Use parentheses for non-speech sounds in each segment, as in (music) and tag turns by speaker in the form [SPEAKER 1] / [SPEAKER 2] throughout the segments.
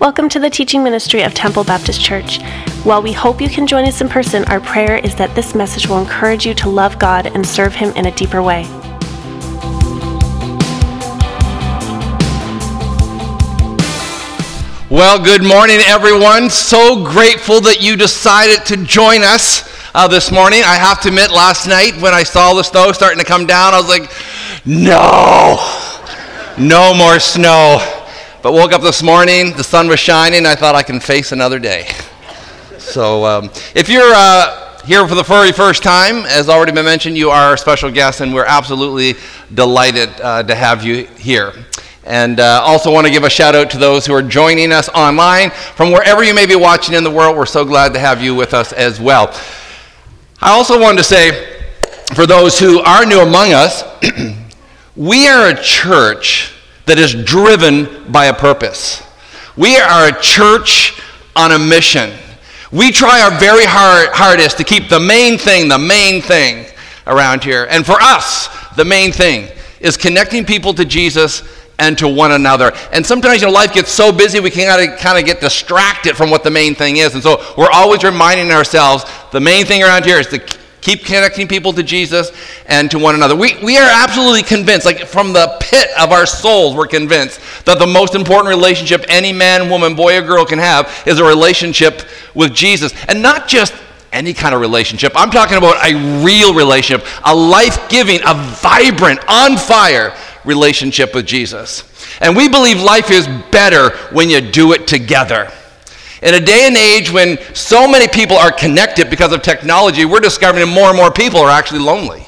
[SPEAKER 1] Welcome to the teaching ministry of Temple Baptist Church. While we hope you can join us in person, our prayer is that this message will encourage you to love God and serve Him in a deeper way.
[SPEAKER 2] Well, good morning, everyone. So grateful that you decided to join us uh, this morning. I have to admit, last night when I saw the snow starting to come down, I was like, no, no more snow. But woke up this morning, the sun was shining, I thought I can face another day. So um, if you're uh, here for the very first time, as already been mentioned, you are a special guest, and we're absolutely delighted uh, to have you here. And uh, also want to give a shout out to those who are joining us online from wherever you may be watching in the world. We're so glad to have you with us as well. I also wanted to say, for those who are new among us, (clears throat) we are a church that is driven by a purpose. We are a church on a mission. We try our very hard, hardest to keep the main thing the main thing around here. And for us, the main thing is connecting people to Jesus and to one another. And sometimes, you know, life gets so busy we can kind of get distracted from what the main thing is. And so we're always reminding ourselves the main thing around here is to keep connecting people to Jesus and to one another. We, we are absolutely convinced, like from the pit of our souls, we're convinced that the most important relationship any man, woman, boy, or girl can have is a relationship with Jesus. And not just any kind of relationship. I'm talking about a real relationship, a life giving, a vibrant, on fire relationship with Jesus. And we believe life is better when you do it together. In a day and age when so many people are connected because of technology, we're discovering more and more people are actually lonely.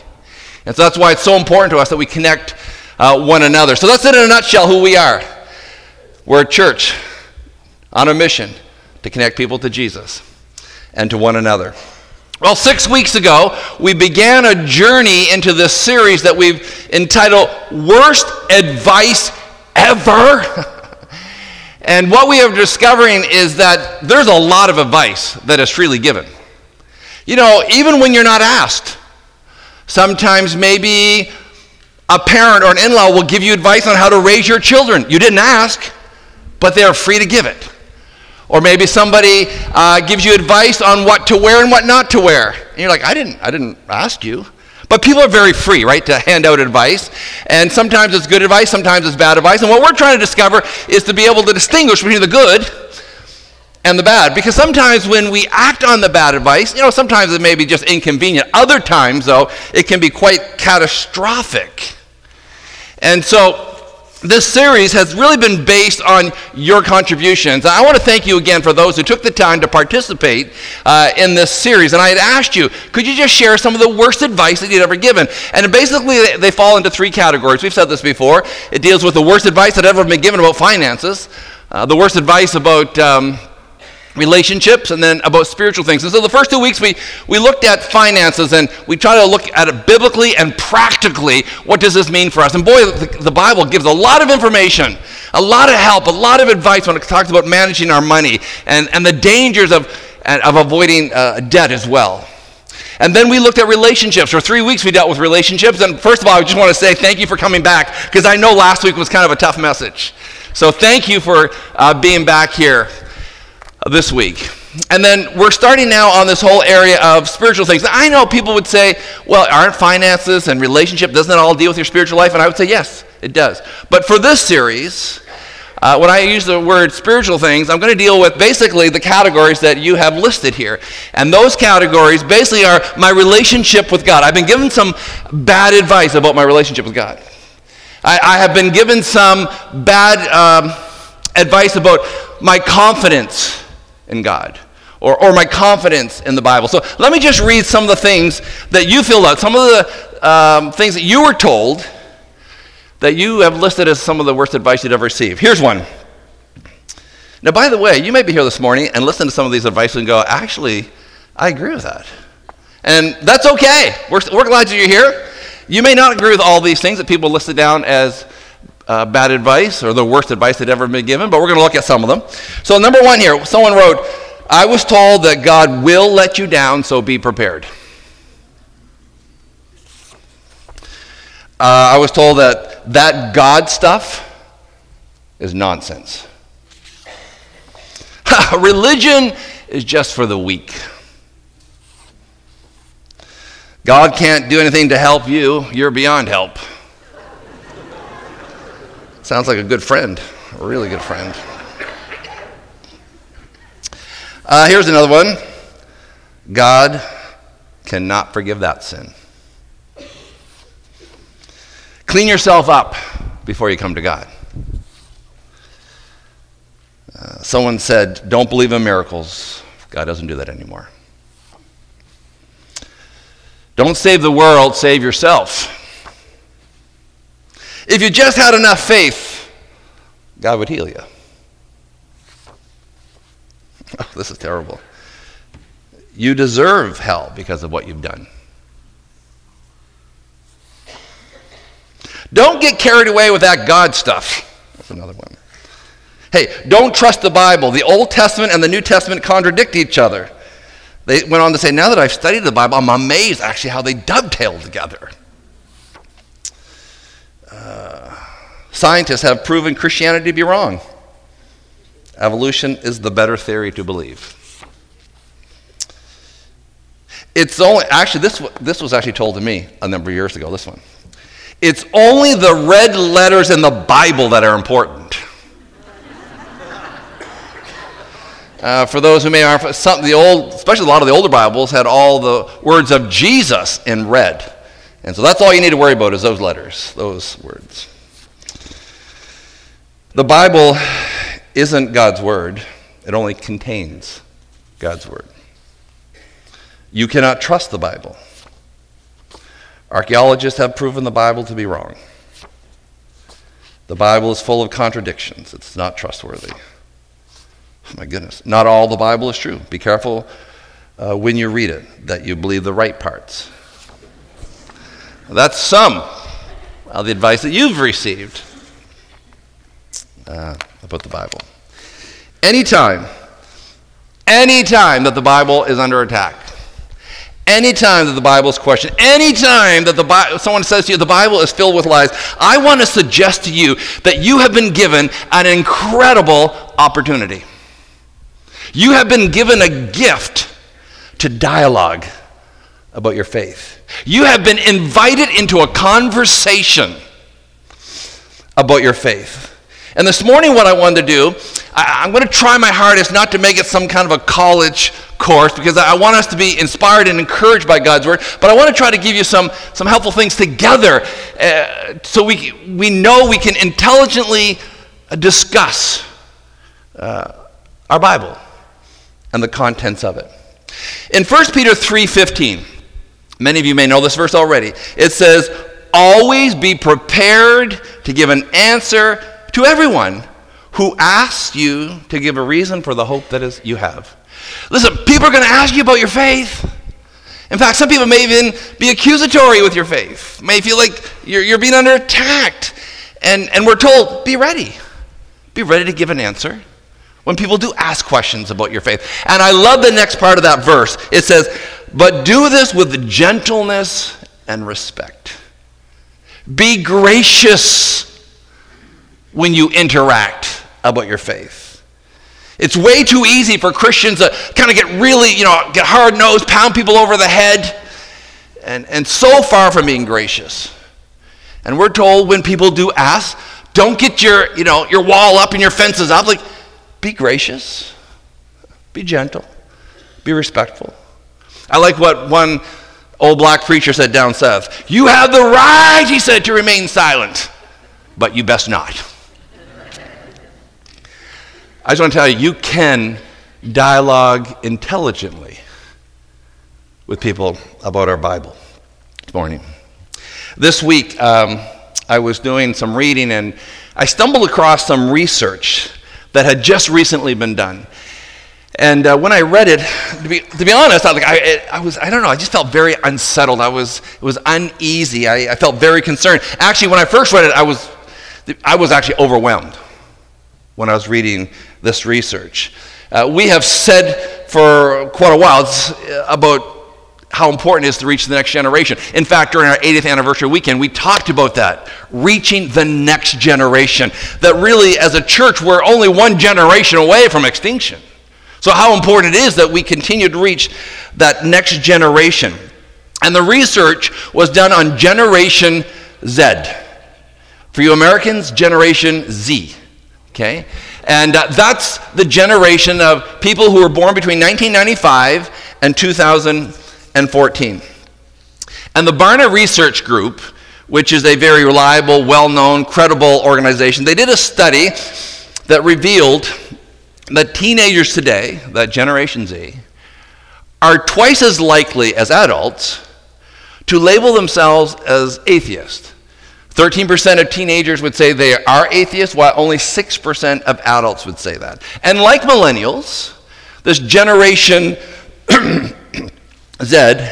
[SPEAKER 2] And so that's why it's so important to us that we connect uh, one another. So that's it in a nutshell who we are. We're a church on a mission to connect people to Jesus and to one another. Well, six weeks ago, we began a journey into this series that we've entitled Worst Advice Ever. (laughs) and what we are discovering is that there's a lot of advice that is freely given. You know, even when you're not asked, sometimes maybe a parent or an in law will give you advice on how to raise your children. You didn't ask, but they're free to give it. Or maybe somebody uh, gives you advice on what to wear and what not to wear. And you're like, I didn't, I didn't ask you. But people are very free, right, to hand out advice. And sometimes it's good advice, sometimes it's bad advice. And what we're trying to discover is to be able to distinguish between the good and the bad. Because sometimes when we act on the bad advice, you know, sometimes it may be just inconvenient. Other times, though, it can be quite catastrophic. And so this series has really been based on your contributions. I want to thank you again for those who took the time to participate uh, in this series. And I had asked you, could you just share some of the worst advice that you'd ever given? And basically, they, they fall into three categories. We've said this before. It deals with the worst advice that ever been given about finances, uh, the worst advice about. Um, relationships and then about spiritual things. And so the first two weeks we, we looked at finances and we try to look at it biblically and practically. What does this mean for us? And boy, the, the Bible gives a lot of information, a lot of help, a lot of advice when it talks about managing our money and, and the dangers of, of avoiding uh, debt as well. And then we looked at relationships. For three weeks, we dealt with relationships. And first of all, I just want to say thank you for coming back because I know last week was kind of a tough message. So thank you for uh, being back here this week. And then we're starting now on this whole area of spiritual things. I know people would say, well, aren't finances and relationship, doesn't all deal with your spiritual life? And I would say, yes, it does. But for this series, uh, when I use the word spiritual things, I'm going to deal with basically the categories that you have listed here. And those categories basically are my relationship with God. I've been given some bad advice about my relationship with God. I, I have been given some bad um, advice about my confidence in God or, or my confidence in the Bible. So let me just read some of the things that you filled out, some of the um, things that you were told that you have listed as some of the worst advice you'd ever received. Here's one. Now, by the way, you may be here this morning and listen to some of these advice and go, actually, I agree with that. And that's okay. We're, we're glad you're here. You may not agree with all these things that people listed down as uh, bad advice or the worst advice that ever been given, but we're going to look at some of them. So, number one here, someone wrote, I was told that God will let you down, so be prepared. Uh, I was told that that God stuff is nonsense. (laughs) religion is just for the weak. God can't do anything to help you, you're beyond help. Sounds like a good friend, a really good friend. Uh, here's another one God cannot forgive that sin. Clean yourself up before you come to God. Uh, someone said, Don't believe in miracles. God doesn't do that anymore. Don't save the world, save yourself. If you just had enough faith, God would heal you. (laughs) Oh, this is terrible. You deserve hell because of what you've done. Don't get carried away with that God stuff. That's another one. Hey, don't trust the Bible. The Old Testament and the New Testament contradict each other. They went on to say, now that I've studied the Bible, I'm amazed actually how they dovetail together. Scientists have proven Christianity to be wrong. Evolution is the better theory to believe. It's only, actually, this, this was actually told to me a number of years ago, this one. It's only the red letters in the Bible that are important. Uh, for those who may are some the old, especially a lot of the older Bibles had all the words of Jesus in red, and so that's all you need to worry about is those letters, those words. The Bible isn't God's word; it only contains God's word. You cannot trust the Bible. Archaeologists have proven the Bible to be wrong. The Bible is full of contradictions. It's not trustworthy. Oh my goodness. Not all the Bible is true. Be careful uh, when you read it that you believe the right parts. That's some of the advice that you've received uh, about the Bible. Anytime, anytime that the Bible is under attack, anytime that the Bible is questioned, anytime that the Bible, someone says to you the Bible is filled with lies, I want to suggest to you that you have been given an incredible opportunity. You have been given a gift to dialogue about your faith. You have been invited into a conversation about your faith. And this morning, what I wanted to do, I, am going to try my hardest not to make it some kind of a college course because I want us to be inspired and encouraged by God's word. But I want to try to give you some, some helpful things together uh, so we, we know we can intelligently discuss uh, our Bible and the contents of it. In 1 Peter 3:15, many of you may know this verse already. It says, "Always be prepared to give an answer to everyone who asks you to give a reason for the hope that is you have." Listen, people are going to ask you about your faith. In fact, some people may even be accusatory with your faith, may feel like you're, you're being under attack. And, and we're told, be ready. Be ready to give an answer when people do ask questions about your faith. And I love the next part of that verse. It says, But do this with gentleness and respect. Be gracious when you interact about your faith. It's way too easy for Christians to kind of get really, you know, get hard nosed, pound people over the head, and, and so far from being gracious. And we're told when people do ask, don't get your, you know, your wall up and your fences up. Like, be gracious, be gentle, be respectful. I like what one old black preacher said down south. You have the right, he said, to remain silent, but you best not. I just want to tell you, you can dialogue intelligently with people about our Bible this morning. This week, um, I was doing some reading and I stumbled across some research that had just recently been done. And uh, when I read it, to be, to be honest, I, like, I, I, was, I don't know, I just felt very unsettled. I was, it was uneasy. I, I felt very concerned. Actually, when I first read it, I was, I was actually overwhelmed when I was reading this research. Uh, we have said for quite a while about how important it is to reach the next generation. In fact, during our 80th anniversary weekend, we talked about that reaching the next generation. That really, as a church, we're only one generation away from extinction. So, how important it is that we continue to reach that next generation. And the research was done on Generation Z. For you Americans, Generation Z. Okay? And uh, that's the generation of people who were born between 1995 and 2014. And 14. And the Barna Research Group, which is a very reliable, well known, credible organization, they did a study that revealed that teenagers today, that Generation Z, are twice as likely as adults to label themselves as atheists. 13% of teenagers would say they are atheists, while only 6% of adults would say that. And like millennials, this generation (clears throat) Z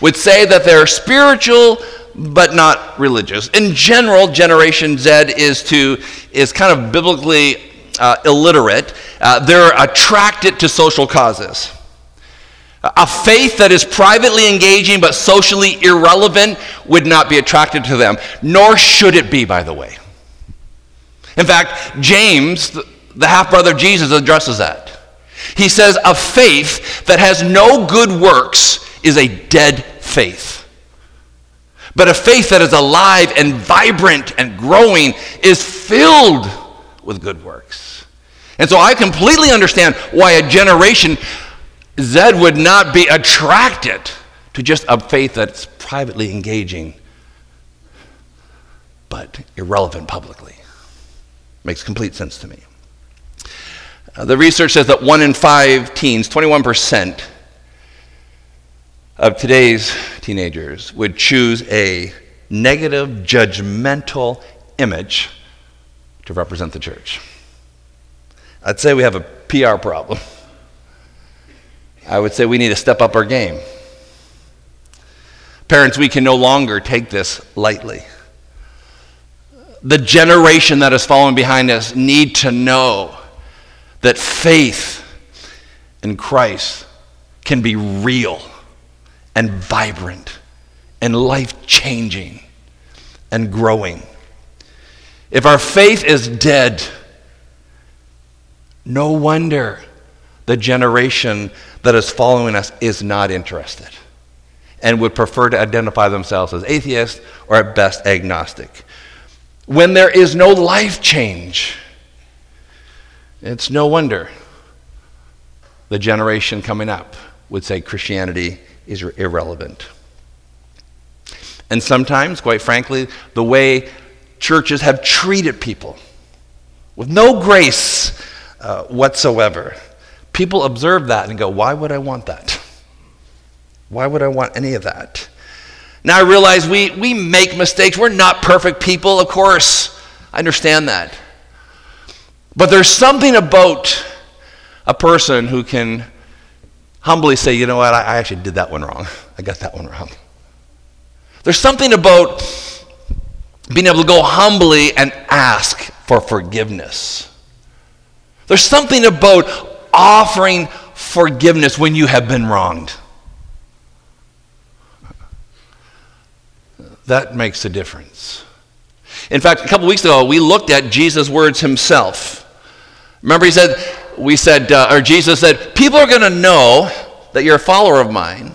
[SPEAKER 2] would say that they're spiritual but not religious. In general, Generation Z is to is kind of biblically uh, illiterate. Uh, they're attracted to social causes. A faith that is privately engaging but socially irrelevant would not be attracted to them, nor should it be, by the way. In fact, James, the half brother Jesus, addresses that. He says, A faith that has no good works is a dead faith. But a faith that is alive and vibrant and growing is filled with good works. And so I completely understand why a generation Z would not be attracted to just a faith that's privately engaging but irrelevant publicly. Makes complete sense to me. Uh, the research says that one in five teens, 21%, of today's teenagers would choose a negative, judgmental image to represent the church. I'd say we have a PR problem. I would say we need to step up our game. Parents, we can no longer take this lightly. The generation that is following behind us need to know that faith in Christ can be real and vibrant and life changing and growing. If our faith is dead, no wonder the generation that is following us is not interested and would prefer to identify themselves as atheist or at best agnostic. When there is no life change, it's no wonder the generation coming up would say Christianity is irrelevant. And sometimes, quite frankly, the way churches have treated people with no grace uh, whatsoever, people observe that and go, Why would I want that? Why would I want any of that? Now I realize we, we make mistakes. We're not perfect people, of course. I understand that. But there's something about a person who can humbly say, you know what, I, actually did that one wrong. I got that one wrong. There's something about being able to go humbly and ask for forgiveness. There's something about offering forgiveness when you have been wronged. That makes a difference. In fact, a couple weeks ago, we looked at Jesus' words himself. Remember, he said, we said, uh, or Jesus said, people are going to know that you're a follower of mine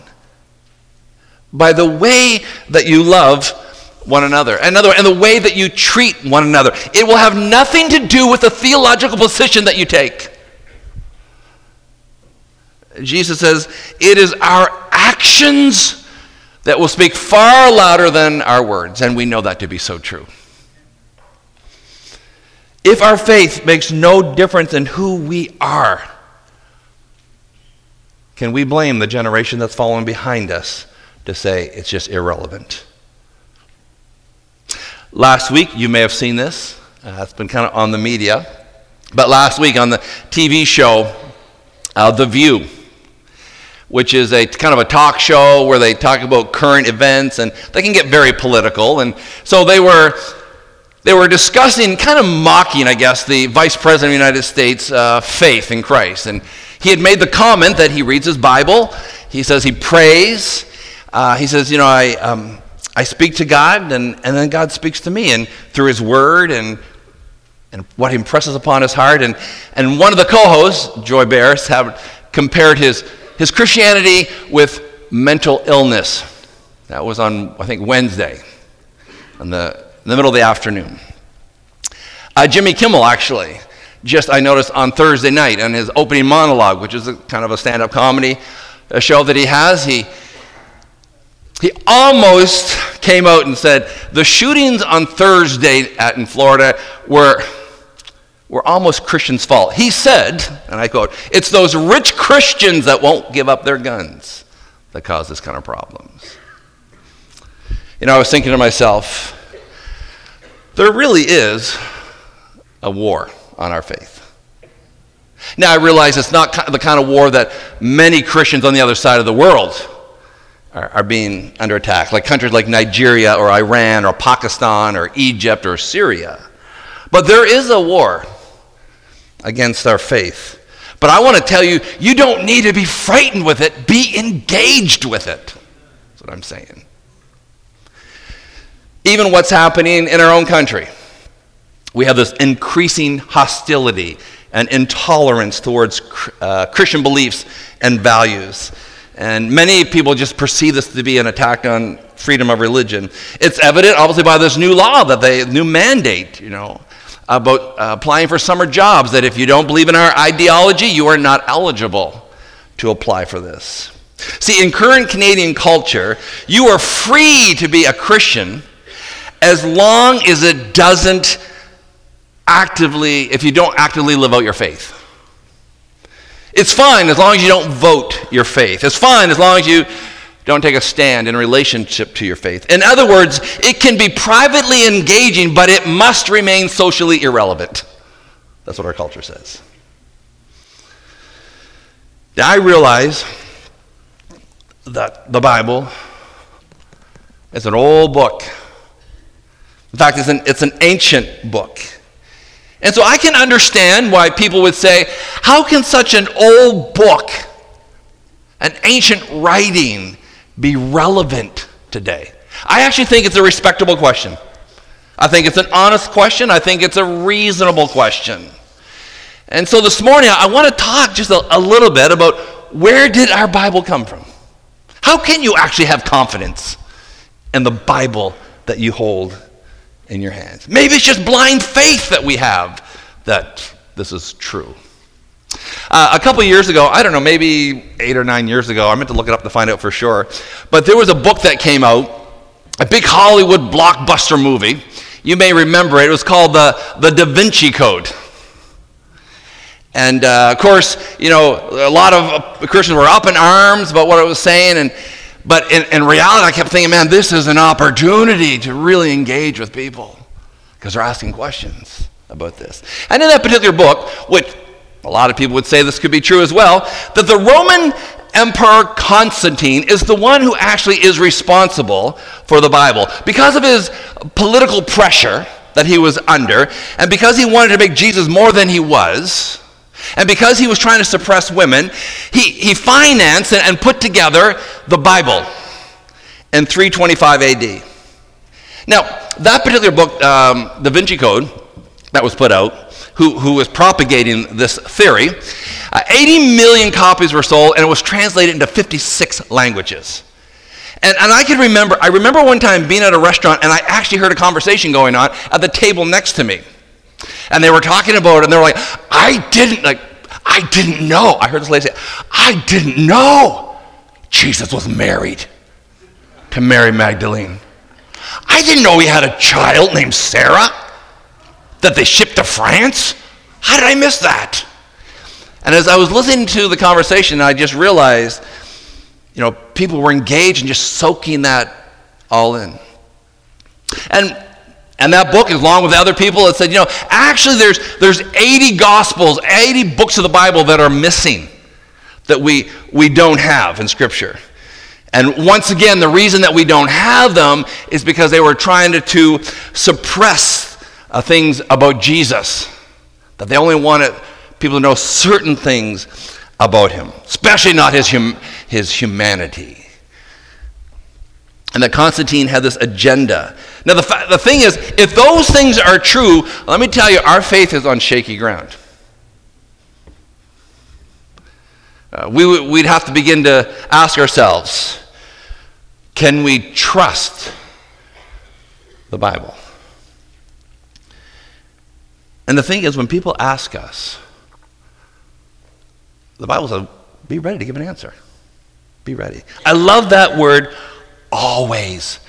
[SPEAKER 2] by the way that you love one another. Another, and the way that you treat one another. It will have nothing to do with the theological position that you take. Jesus says, it is our actions that will speak far louder than our words, and we know that to be so true. If our faith makes no difference in who we are, can we blame the generation that's following behind us to say it's just irrelevant? Last week, you may have seen this. Uh, it's been kind of on the media. But last week on the TV show, uh, The View, which is a kind of a talk show where they talk about current events and they can get very political. And so they were they were discussing, kind of mocking, I guess, the Vice President of the United States' uh, faith in Christ. And he had made the comment that he reads his Bible, he says he prays, uh, he says, you know, I, um, I speak to God, and, and then God speaks to me, and through his word, and and what impresses upon his heart. And, and one of the co hosts, Joy Behar, have compared his, his Christianity with mental illness. That was on, I think, Wednesday, in the, in the middle of the afternoon. Uh, Jimmy Kimmel, actually, just I noticed on Thursday night in his opening monologue, which is a, kind of a stand up comedy show that he has, he, he almost came out and said the shootings on Thursday at, in Florida were, were almost Christians' fault. He said, and I quote, it's those rich Christians that won't give up their guns that cause this kind of problems. You know, I was thinking to myself, there really is a war on our faith. Now, I realize it's not the kind of war that many Christians on the other side of the world are, are, being under attack, like countries like Nigeria or Iran or Pakistan or Egypt or Syria. But there is a war against our faith. But I want to tell you, you don't need to be frightened with it, be engaged with it. That's what I'm saying. Even what's happening in our own country we have this increasing hostility and intolerance towards uh, Christian beliefs and values. And many people just perceive this to be an attack on freedom of religion. It's evident, obviously, by this new law that they, new mandate, you know, about uh, applying for summer jobs, that if you don't believe in our ideology, you are not eligible to apply for this. See, in current Canadian culture, you are free to be a Christian as long as it doesn't actively, if you don't actively live out your faith. It's fine as long as you don't vote your faith. It's fine as long as you don't take a stand in relationship to your faith. In other words, it can be privately engaging, but it must remain socially irrelevant. That's what our culture says. Now, I realize that the Bible is an old book. In fact, it's an, it's an ancient book. And so I can understand why people would say, how can such an old book, an ancient writing, be relevant today? I actually think it's a respectable question. I think it's an honest question. I think it's a reasonable question. And so this morning, I want to talk just a, a little bit about where did our Bible come from? How can you actually have confidence in the Bible that you hold in your hands. Maybe it's just blind faith that we have that this is true. Uh, a couple years ago, I don't know, maybe eight or nine years ago, I meant to look it up to find out for sure, but there was a book that came out, a big Hollywood blockbuster movie. You may remember it. It was called the, the Da Vinci Code. And uh, of course, you know, a lot of Christians were up in arms about what it was saying, and but in, in reality, I kept thinking, man, this is an opportunity to really engage with people because they're asking questions about this. And in that particular book, which a lot of people would say this could be true as well, that the Roman Emperor Constantine is the one who actually is responsible for the Bible. Because of his political pressure that he was under, and because he wanted to make Jesus more than he was, and because he was trying to suppress women, he, he financed and, and put together the Bible in 325 AD. Now, that particular book, um, Da Vinci Code, that was put out, who, who was propagating this theory, uh, 80 million copies were sold and it was translated into 56 languages. And, and I can remember, I remember one time being at a restaurant and I actually heard a conversation going on at the table next to me. And they were talking about it, and they were like, I didn't, like, I didn't know. I heard this lady say, I didn't know Jesus was married to Mary Magdalene. I didn't know he had a child named Sarah that they shipped to France. How did I miss that? And as I was listening to the conversation, I just realized, you know, people were engaged and just soaking that all in. And and that book, along with other people, it said, you know, actually there's, there's 80 gospels, 80 books of the Bible that are missing that we, we don't have in Scripture. And once again, the reason that we don't have them is because they were trying to, to suppress uh, things about Jesus. That they only wanted people to know certain things about him, especially not his, hum, his humanity. And that Constantine had this agenda Now, the, the thing is, if those things are true, let me tell you, our faith is on shaky ground. Uh, we, we'd have to begin to ask ourselves can we trust the Bible? And the thing is, when people ask us, the Bible says, be ready to give an answer. Be ready. I love that word, always.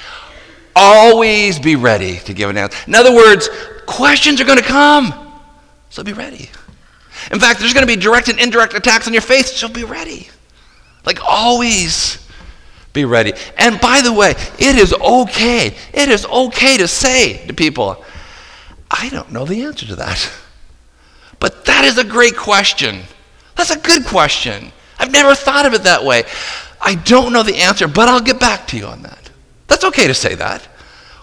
[SPEAKER 2] Always be ready to give an answer. In other words, questions are going to come, so be ready. In fact, there's going to be direct and indirect attacks on your faith, so be ready. Like always be ready. And by the way, it is okay. It is okay to say to people, I don't know the answer to that. But that is a great question. That's a good question. I've never thought of it that way. I don't know the answer, but I'll get back to you on that. That's okay to say that.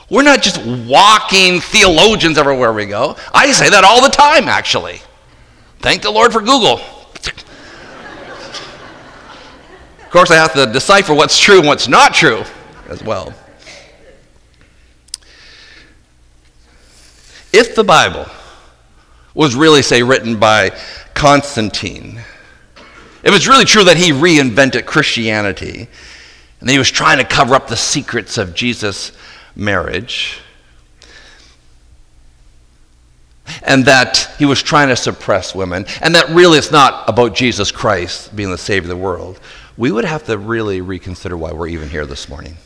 [SPEAKER 2] We're not just walking theologians everywhere we go. I say that all the time, actually. Thank the Lord for Google. of course, I have to decipher what's true and what's not true as well. If the Bible was really, say, written by Constantine, if it's really true that he reinvented Christianity and he was trying to cover up the secrets of Jesus' marriage, and that he was trying to suppress women, and that really it's not about Jesus Christ being the Savior of the world, we would have to really reconsider why we're even here this morning.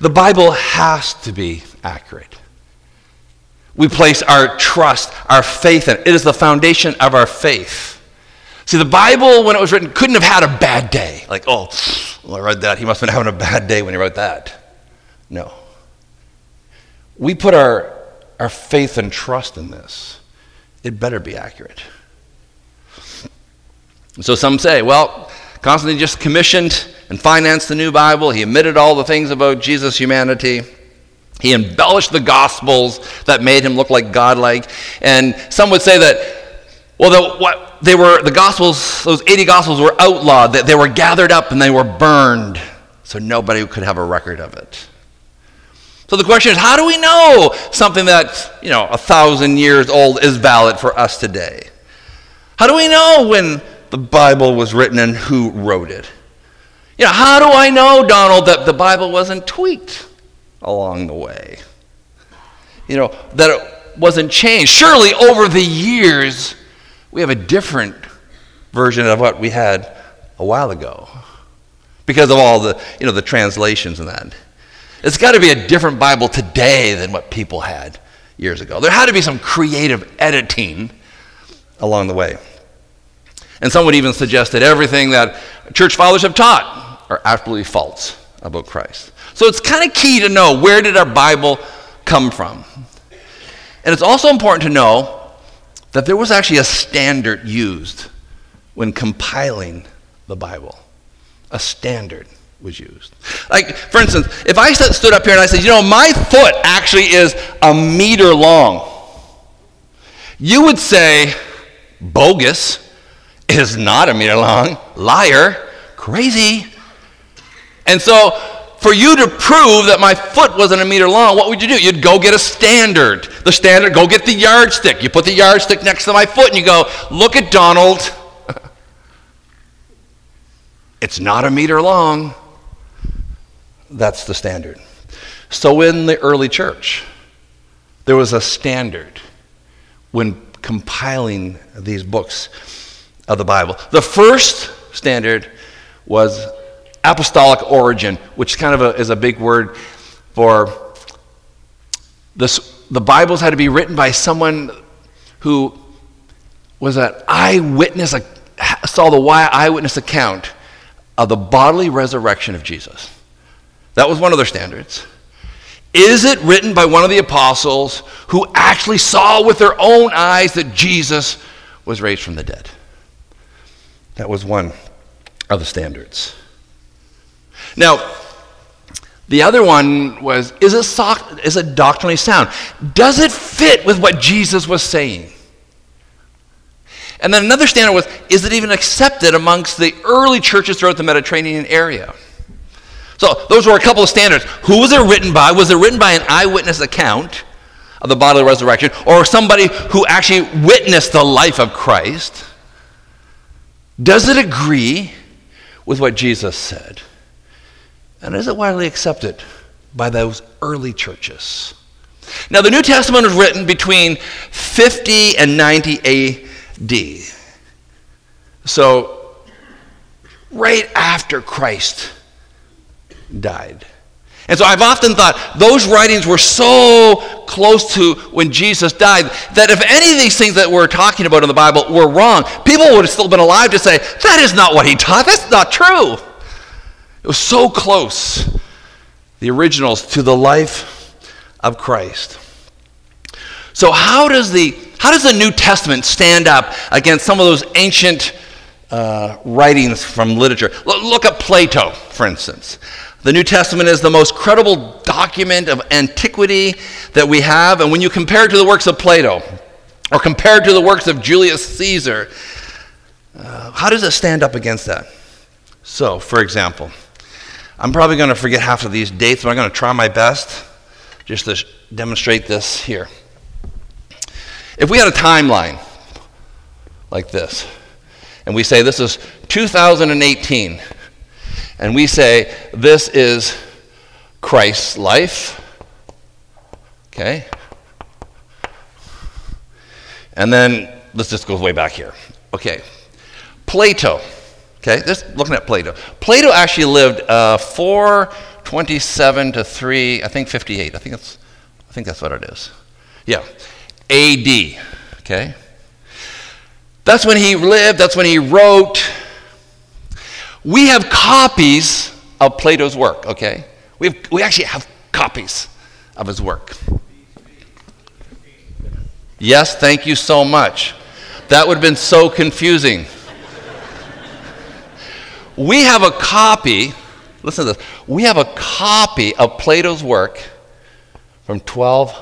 [SPEAKER 2] The Bible has to be accurate. We place our trust, our faith in it. It is the foundation of our faith. See, the Bible, when it was written, couldn't have had a bad day. Like, oh, well, I read that. He must have been (laughs) having a bad day when he wrote that. No. We put our our faith and trust in this, it better be accurate. So some say, well, Constantine just commissioned and financed the new Bible. He admitted all the things about Jesus' humanity. He embellished the Gospels that made him look like godlike. And some would say that, well, the, what, they were, the Gospels, those 80 Gospels were outlawed, that they were gathered up and they were burned so nobody could have a record of it. So the question is, how do we know something that's, you know, a thousand years old is valid for us today? How do we know when the Bible was written and who wrote it? You know, how do I know, Donald, that the Bible wasn't tweaked along the way? You know, that it wasn't changed. Surely over the years, we have a different version of what we had a while ago because of all the, you know, the translations and that. It's got to be a different Bible today than what people had years ago. There had to be some creative editing along the way. And some would even suggest that everything that church fathers have taught are absolutely false about Christ. So it's kind of key to know where did our Bible come from? And it's also important to know that there was actually a standard used when compiling the Bible. A standard was used. Like, for instance, if I stood up here and I said, you know, my foot actually is a meter long, you would say, bogus, is not a meter long, liar, crazy. And so, for you to prove that my foot wasn't a meter long, what would you do? You'd go get a standard. The standard, go get the yardstick. You put the yardstick next to my foot and you go, look at Donald. (laughs) it's not a meter long. That's the standard. So in the early church, there was a standard when compiling these books of the Bible. The first standard was apostolic origin, which kind of a, is a big word for this. The Bibles had to be written by someone who was an eyewitness, saw the eyewitness account of the bodily resurrection of Jesus. That was one of their standards. Is it written by one of the apostles who actually saw with their own eyes that Jesus was raised from the dead? That was one of the standards. Now, the other one was is it, is it doctrinally sound? Does it fit with what Jesus was saying? And then another standard was is it even accepted amongst the early churches throughout the Mediterranean area? So those were a couple of standards. Who was it written by? Was it written by an eyewitness account of the bodily resurrection or somebody who actually witnessed the life of Christ? Does it agree with what Jesus said? And is it widely accepted by those early churches? Now, the New Testament was written between 50 and 90 AD. So, right after Christ died. And so I've often thought those writings were so close to when Jesus died that if any of these things that we're talking about in the Bible were wrong, people would have still been alive to say, that is not what he taught. That's not true. It was so close, the originals, to the life of Christ. So how does the how does the New Testament stand up against some of those ancient uh, writings from literature? look at Plato, for instance. The New Testament is the most credible document of antiquity that we have, and when you compare it to the works of Plato or compare it to the works of Julius Caesar, uh, how does it stand up against that? So, for example, I'm probably going to forget half of these dates, but I'm going to try my best just to demonstrate this here. If we had a timeline like this, and we say this is 2018, and we say, This is Christ's life. Okay? And then let's just go way back here. Okay. Plato. Okay, this looking at Plato. Plato actually lived uh, 427 to 3, I think 58. I think that's I think that's what it is. Yeah. AD. Okay? That's when he lived, that's when he wrote. We have copies of Plato's work, okay? We, have, we actually have copies of his work. Yes, thank you so much. That would have been so confusing. We have a copy, listen to this, we have a copy of Plato's work from 12,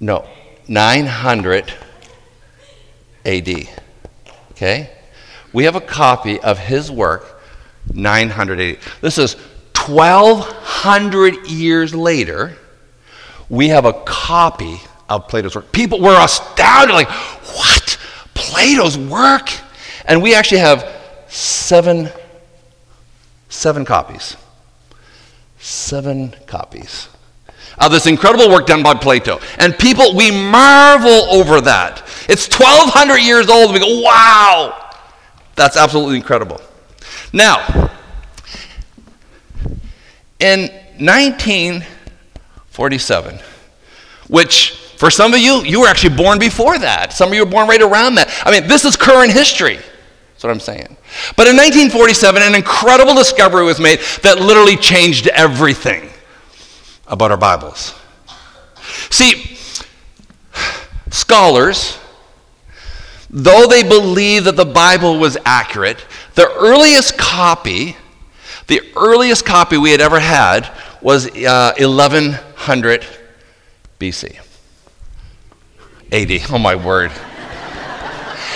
[SPEAKER 2] no, 900 AD. Okay? we have a copy of his work, 980. This is 1,200 years later. We have a copy of Plato's work. People were astounded, like, what? Plato's work? And we actually have seven, seven copies. Seven copies of this incredible work done by Plato. And people, we marvel over that. It's 1,200 years old. We go, wow. That's absolutely incredible. Now, in 1947, which for some of you, you were actually born before that. Some of you were born right around that. I mean, this is current history. What I'm saying. But in 1947, an incredible discovery was made that literally changed everything about our Bibles. See, scholars, though they believe that the Bible was accurate, the earliest copy, the earliest copy we had ever had was uh, 1100 BC. AD. Oh my word.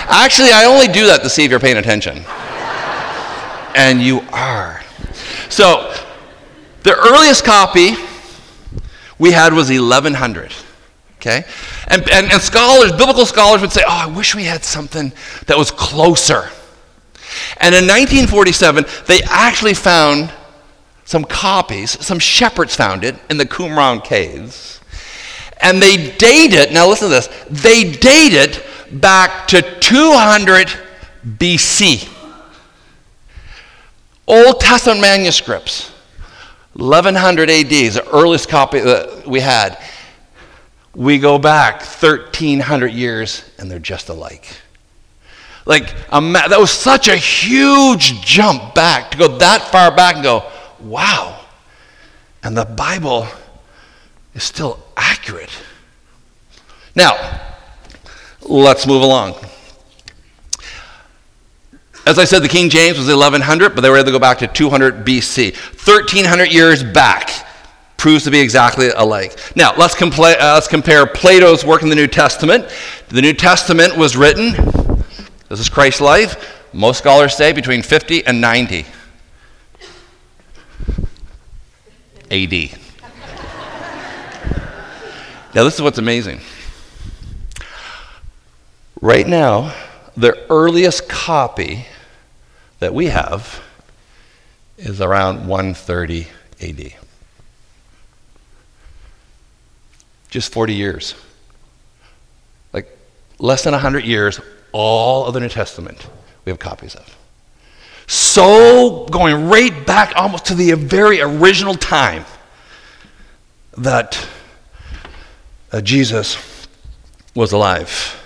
[SPEAKER 2] Actually, I only do that to see if you're paying attention. And you are. So, the earliest copy we had was 1100. Okay? And, and, and scholars, biblical scholars would say, oh, I wish we had something that was closer. And in 1947, they actually found some copies, some shepherds found it in the Qumran caves. And they date it, now listen to this, they date it back to 200 BC. Old Testament manuscripts, 1100 AD is the earliest copy that we had. We go back 1,300 years and they're just alike. Like, that was such a huge jump back to go that far back and go, wow. And the Bible is still accurate. Now, let's move along. As I said, the King James was 1100, but they were able to go back to 200 BC. 1300 years back proves to be exactly alike. Now, let's, compla- uh, let's compare Plato's work in the New Testament. The New Testament was written, this is Christ's life, most scholars say between 50 and 90. AD. now, this is what's amazing. Right now, the earliest copy that we have is around 130 AD. Just 40 years. Like less than 100 years, all of the New Testament we have copies of. So, going right back almost to the very original time that uh, Jesus was alive.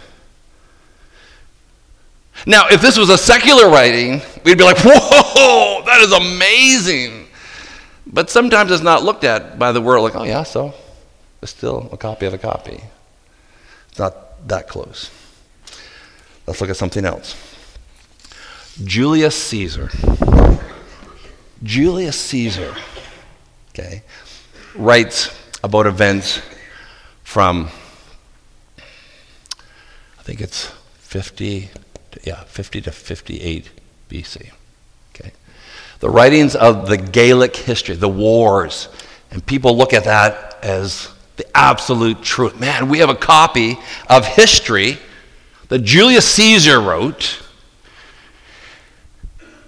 [SPEAKER 2] Now, if this was a secular writing, we'd be like, (laughs) whoa, that is amazing. But sometimes it's not looked at by the world like, oh, yeah, so it's still a copy of a copy. It's not that close. Let's look at something else. Julius Caesar. Julius Caesar, okay, writes about events from, I think it's 50 yeah, 50 to 58 BC. Okay. The writings of the Gaelic history, the wars, and people look at that as the absolute truth. Man, we have a copy of history that Julius Caesar wrote.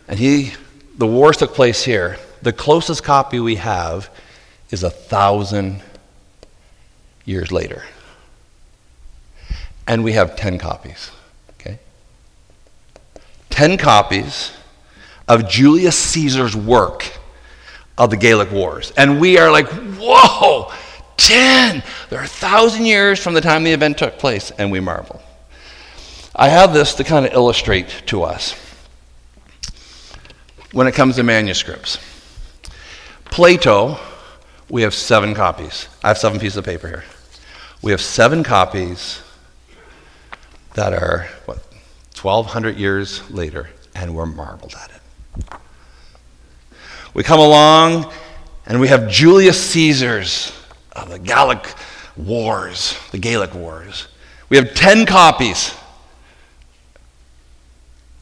[SPEAKER 2] And he, the wars took place here. The closest copy we have is a thousand years later. And we have 10 copies. 10 copies of Julius Caesar's work of the Gallic Wars. And we are like, whoa, 10! They're a thousand years from the time the event took place, and we marvel. I have this to kind of illustrate to us when it comes to manuscripts. Plato, we have seven copies. I have seven pieces of paper here. We have seven copies that are, what, 1,200 years later, and we're marveled at it. We come along and we have Julius Caesar's uh, the Gallic Wars, the Gallic Wars. We have 10 copies.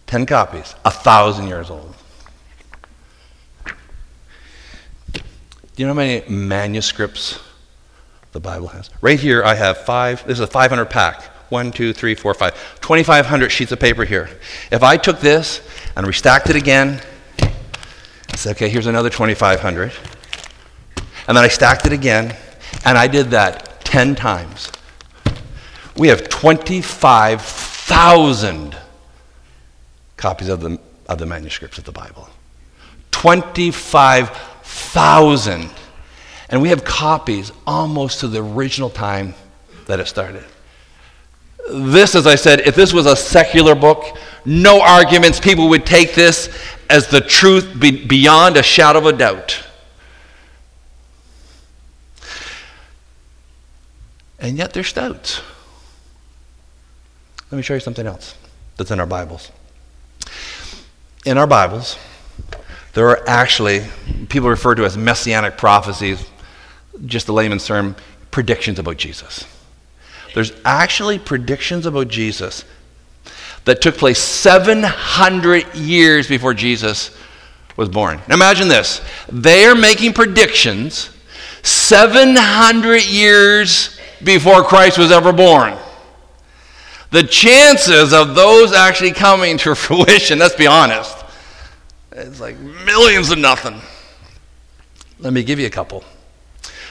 [SPEAKER 2] 10 copies, a thousand years old. Do you know how many manuscripts the Bible has? Right here, I have five. This is a 500 pack. One, two, three, four, five. 2,500 sheets of paper here. If I took this and restacked it again, I said, okay, here's another 2,500. And then I stacked it again, and I did that 10 times. We have 25,000 copies of the, of the manuscripts of the Bible. 25,000. And we have copies almost to the original time that it started. This, as I said, if this was a secular book, no arguments, people would take this as the truth be beyond a shadow of a doubt. And yet there's doubts. Let me show you something else that's in our Bibles. In our Bibles, there are actually, people refer to as messianic prophecies, just a layman's term, predictions about Jesus. There's actually predictions about Jesus that took place 700 years before Jesus was born. Now imagine this. They are making predictions 700 years before Christ was ever born. The chances of those actually coming to (laughs) fruition, let's be honest, it's like millions of nothing. Let me give you a couple.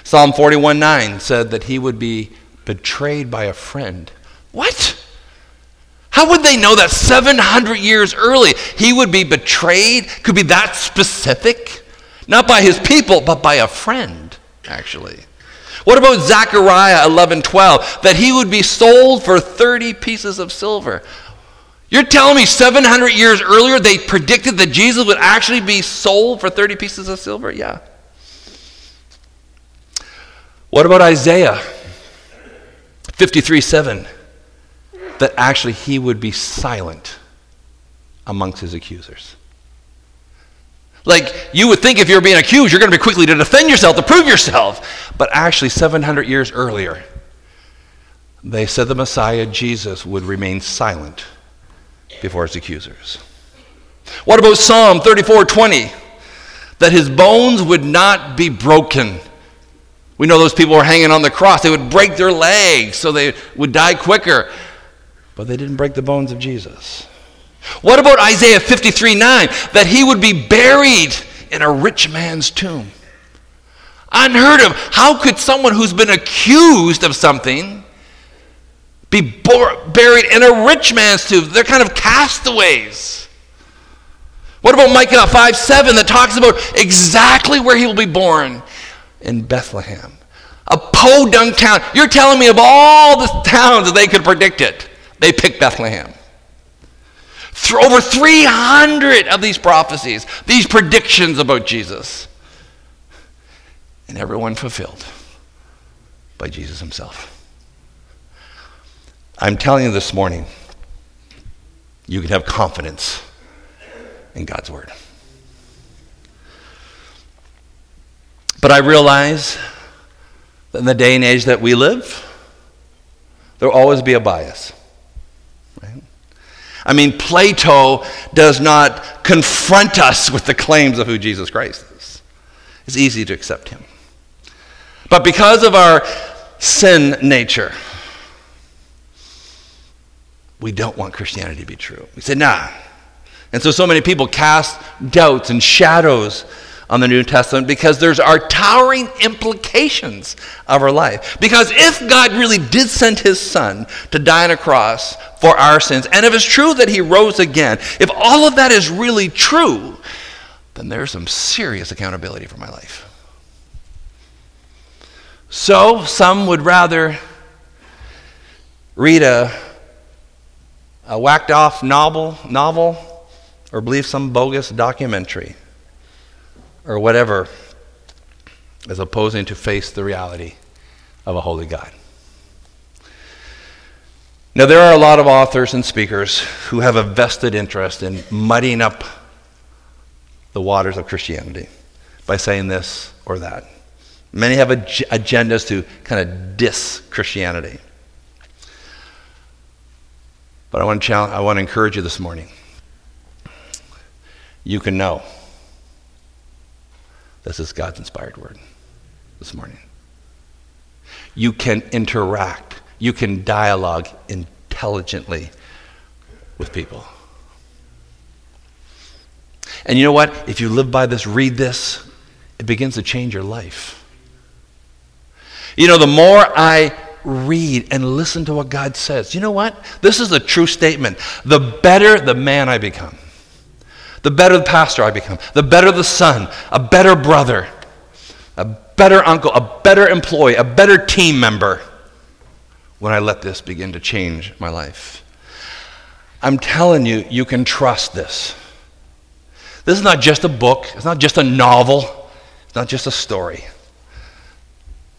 [SPEAKER 2] Psalm 41 9 said that he would be betrayed by a friend. What? How would they know that 700 years early he would be betrayed? Could be that specific? Not by his people, but by a friend, actually. What about Zechariah 11:12 that he would be sold for 30 pieces of silver? You're telling me 700 years earlier they predicted that Jesus would actually be sold for 30 pieces of silver? Yeah. What about Isaiah 53 7, that actually he would be silent amongst his accusers. Like, you would think if you're being accused, you're going to be quickly to defend yourself, to prove yourself. But actually, 700 years earlier, they said the Messiah, Jesus, would remain silent before his accusers. What about Psalm 34 20? that his bones would not be broken. We know those people were hanging on the cross. They would break their legs so they would die quicker. But they didn't break the bones of Jesus. What about Isaiah 53 9? That he would be buried in a rich man's tomb. Unheard of. How could someone who's been accused of something be buried in a rich man's tomb? They're kind of castaways. What about Micah 5 7 that talks about exactly where he will be born? In Bethlehem. A podunk town. You're telling me of all the towns that they could predict it, they picked Bethlehem. Over 300 of these prophecies, these predictions about Jesus. And everyone fulfilled by Jesus himself. I'm telling you this morning, you can have confidence in God's Word. But I realize that in the day and age that we live, there will always be a bias. Right? I mean, Plato does not confront us with the claims of who Jesus Christ is. It's easy to accept him. But because of our sin nature, we don't want Christianity to be true. We say, nah, and so, so many people cast doubts and shadows on the New Testament because there's our towering implications of our life. Because if God really did send his son to die on a cross for our sins, and if it's true that he rose again, if all of that is really true, then there's some serious accountability for my life. So, some would rather read a, a whacked off novel, novel or believe some bogus documentary or whatever as opposing to face the reality of a holy God. Now, there are a lot of authors and speakers who have a vested interest in muddying up the waters of Christianity by saying this or that. Many have ag- agendas to kind of diss Christianity. But I want to challenge, I want to encourage you this morning you can know this is God's inspired word this morning. You can interact, you can dialogue intelligently with people. And you know what? If you live by this, read this, it begins to change your life. You know, the more I read and listen to what God says, you know what? This is a true statement. The better the man I become the better the pastor I become, the better the son, a better brother, a better uncle, a better employee, a better team member when I let this begin to change my life. I'm telling you, you can trust this. This is not just a book, it's not just a novel, it's not just a story.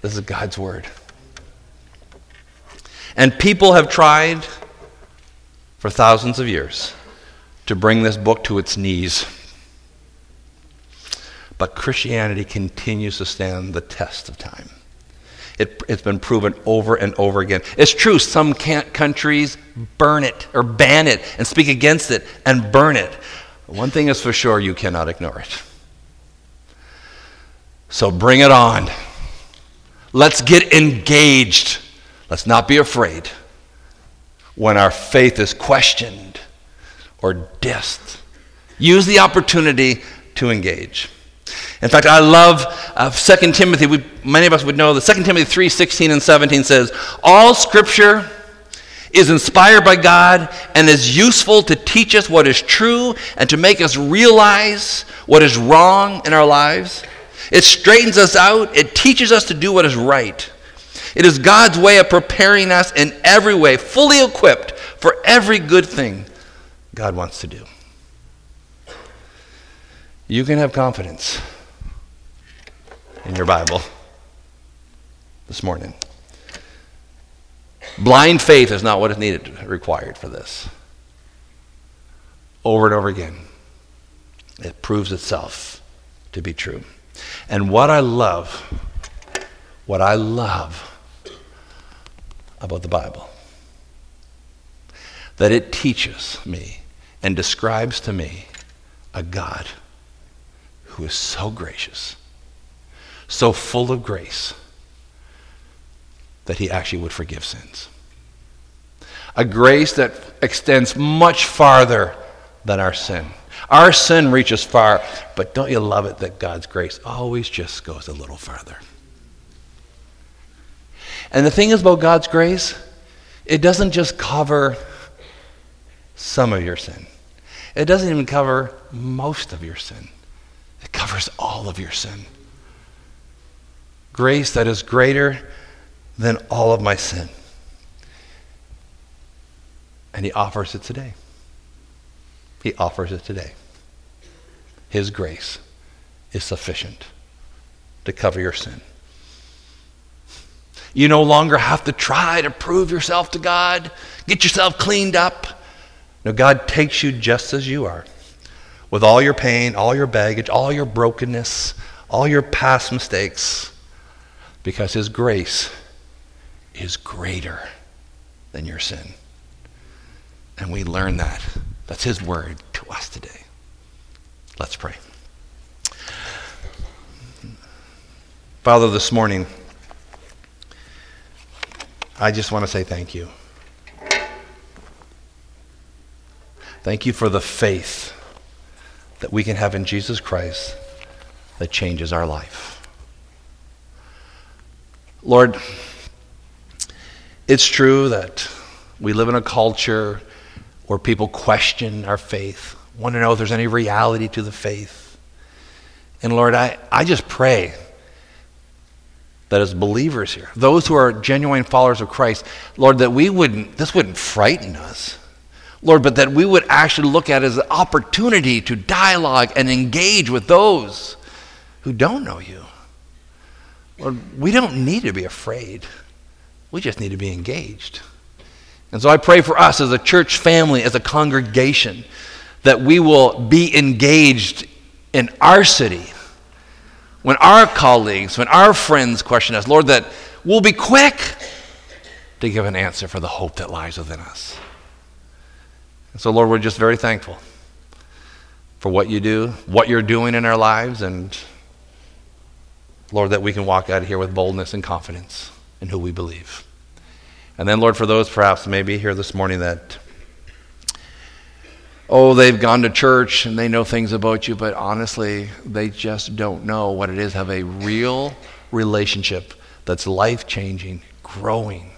[SPEAKER 2] This is God's Word. And people have tried for thousands of years to bring this book to its knees. But Christianity continues to stand the test of time. It, has been proven over and over again. It's true, some countries burn it or ban it and speak against it and burn it. One thing is for sure you cannot ignore it. So bring it on. Let's get engaged. Let's not be afraid when our faith is questioned or dissed. Use the opportunity to engage. In fact, I love uh, 2 Timothy. We, many of us would know that 2 Timothy 3 16 and 17 says, All scripture is inspired by God and is useful to teach us what is true and to make us realize what is wrong in our lives. It straightens us out, it teaches us to do what is right. It is God's way of preparing us in every way, fully equipped for every good thing God wants to do. You can have confidence in your Bible this morning. Blind faith is not what is needed, required for this. Over and over again, it proves itself to be true. And what I love, what I love about the Bible, that it teaches me and describes to me a God who is so gracious, so full of grace, that he actually would forgive sins. A grace that extends much farther than our sin. Our sin reaches far, but don't you love it that God's grace always just goes a little farther? And the thing is about God's grace, it doesn't just cover some of your sin. It doesn't even cover most of your sin. It covers all of your sin. Grace that is greater than all of my sin. And he offers it today. He offers it today. His grace is sufficient to cover your sin. You no longer have to try to prove yourself to God, get yourself cleaned up. No, God takes you just as you are, with all your pain, all your baggage, all your brokenness, all your past mistakes, because His grace is greater than your sin. And we learn that. That's His word to us today. Let's pray. Father, this morning, I just want to say thank you. Thank you for the faith that we can have in Jesus Christ that changes our life. Lord, it's true that we live in a culture where people question our faith want to know if there's any reality to the faith. And Lord, I, I just pray that as believers here, those who are genuine followers of Christ, Lord, that we wouldn't, this wouldn't frighten us. Lord, but that we would actually look at as an opportunity to dialogue and engage with those who don't know you. Lord, we don't need to be afraid. We just need to be engaged. And so I pray for us as a church family, as a congregation, that we will be engaged in our city. When our colleagues, when our friends question us, Lord, that we'll be quick to give an answer for the hope that lies within us. And so, Lord, we're just very thankful for what you do, what you're doing in our lives, and Lord, that we can walk out of here with boldness and confidence in who we believe. And then, Lord, for those perhaps maybe here this morning that oh, they've gone to church and they know things about you, but honestly, they just don't know what it is have a real relationship that's life changing, growing.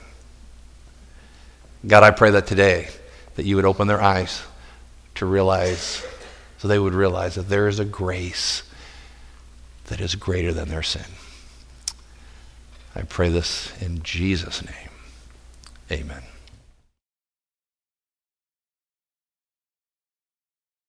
[SPEAKER 2] God, I pray that today that you would open their eyes to realize, so they would realize that there is a grace that is greater than their sin. I pray this in Jesus' name. Amen.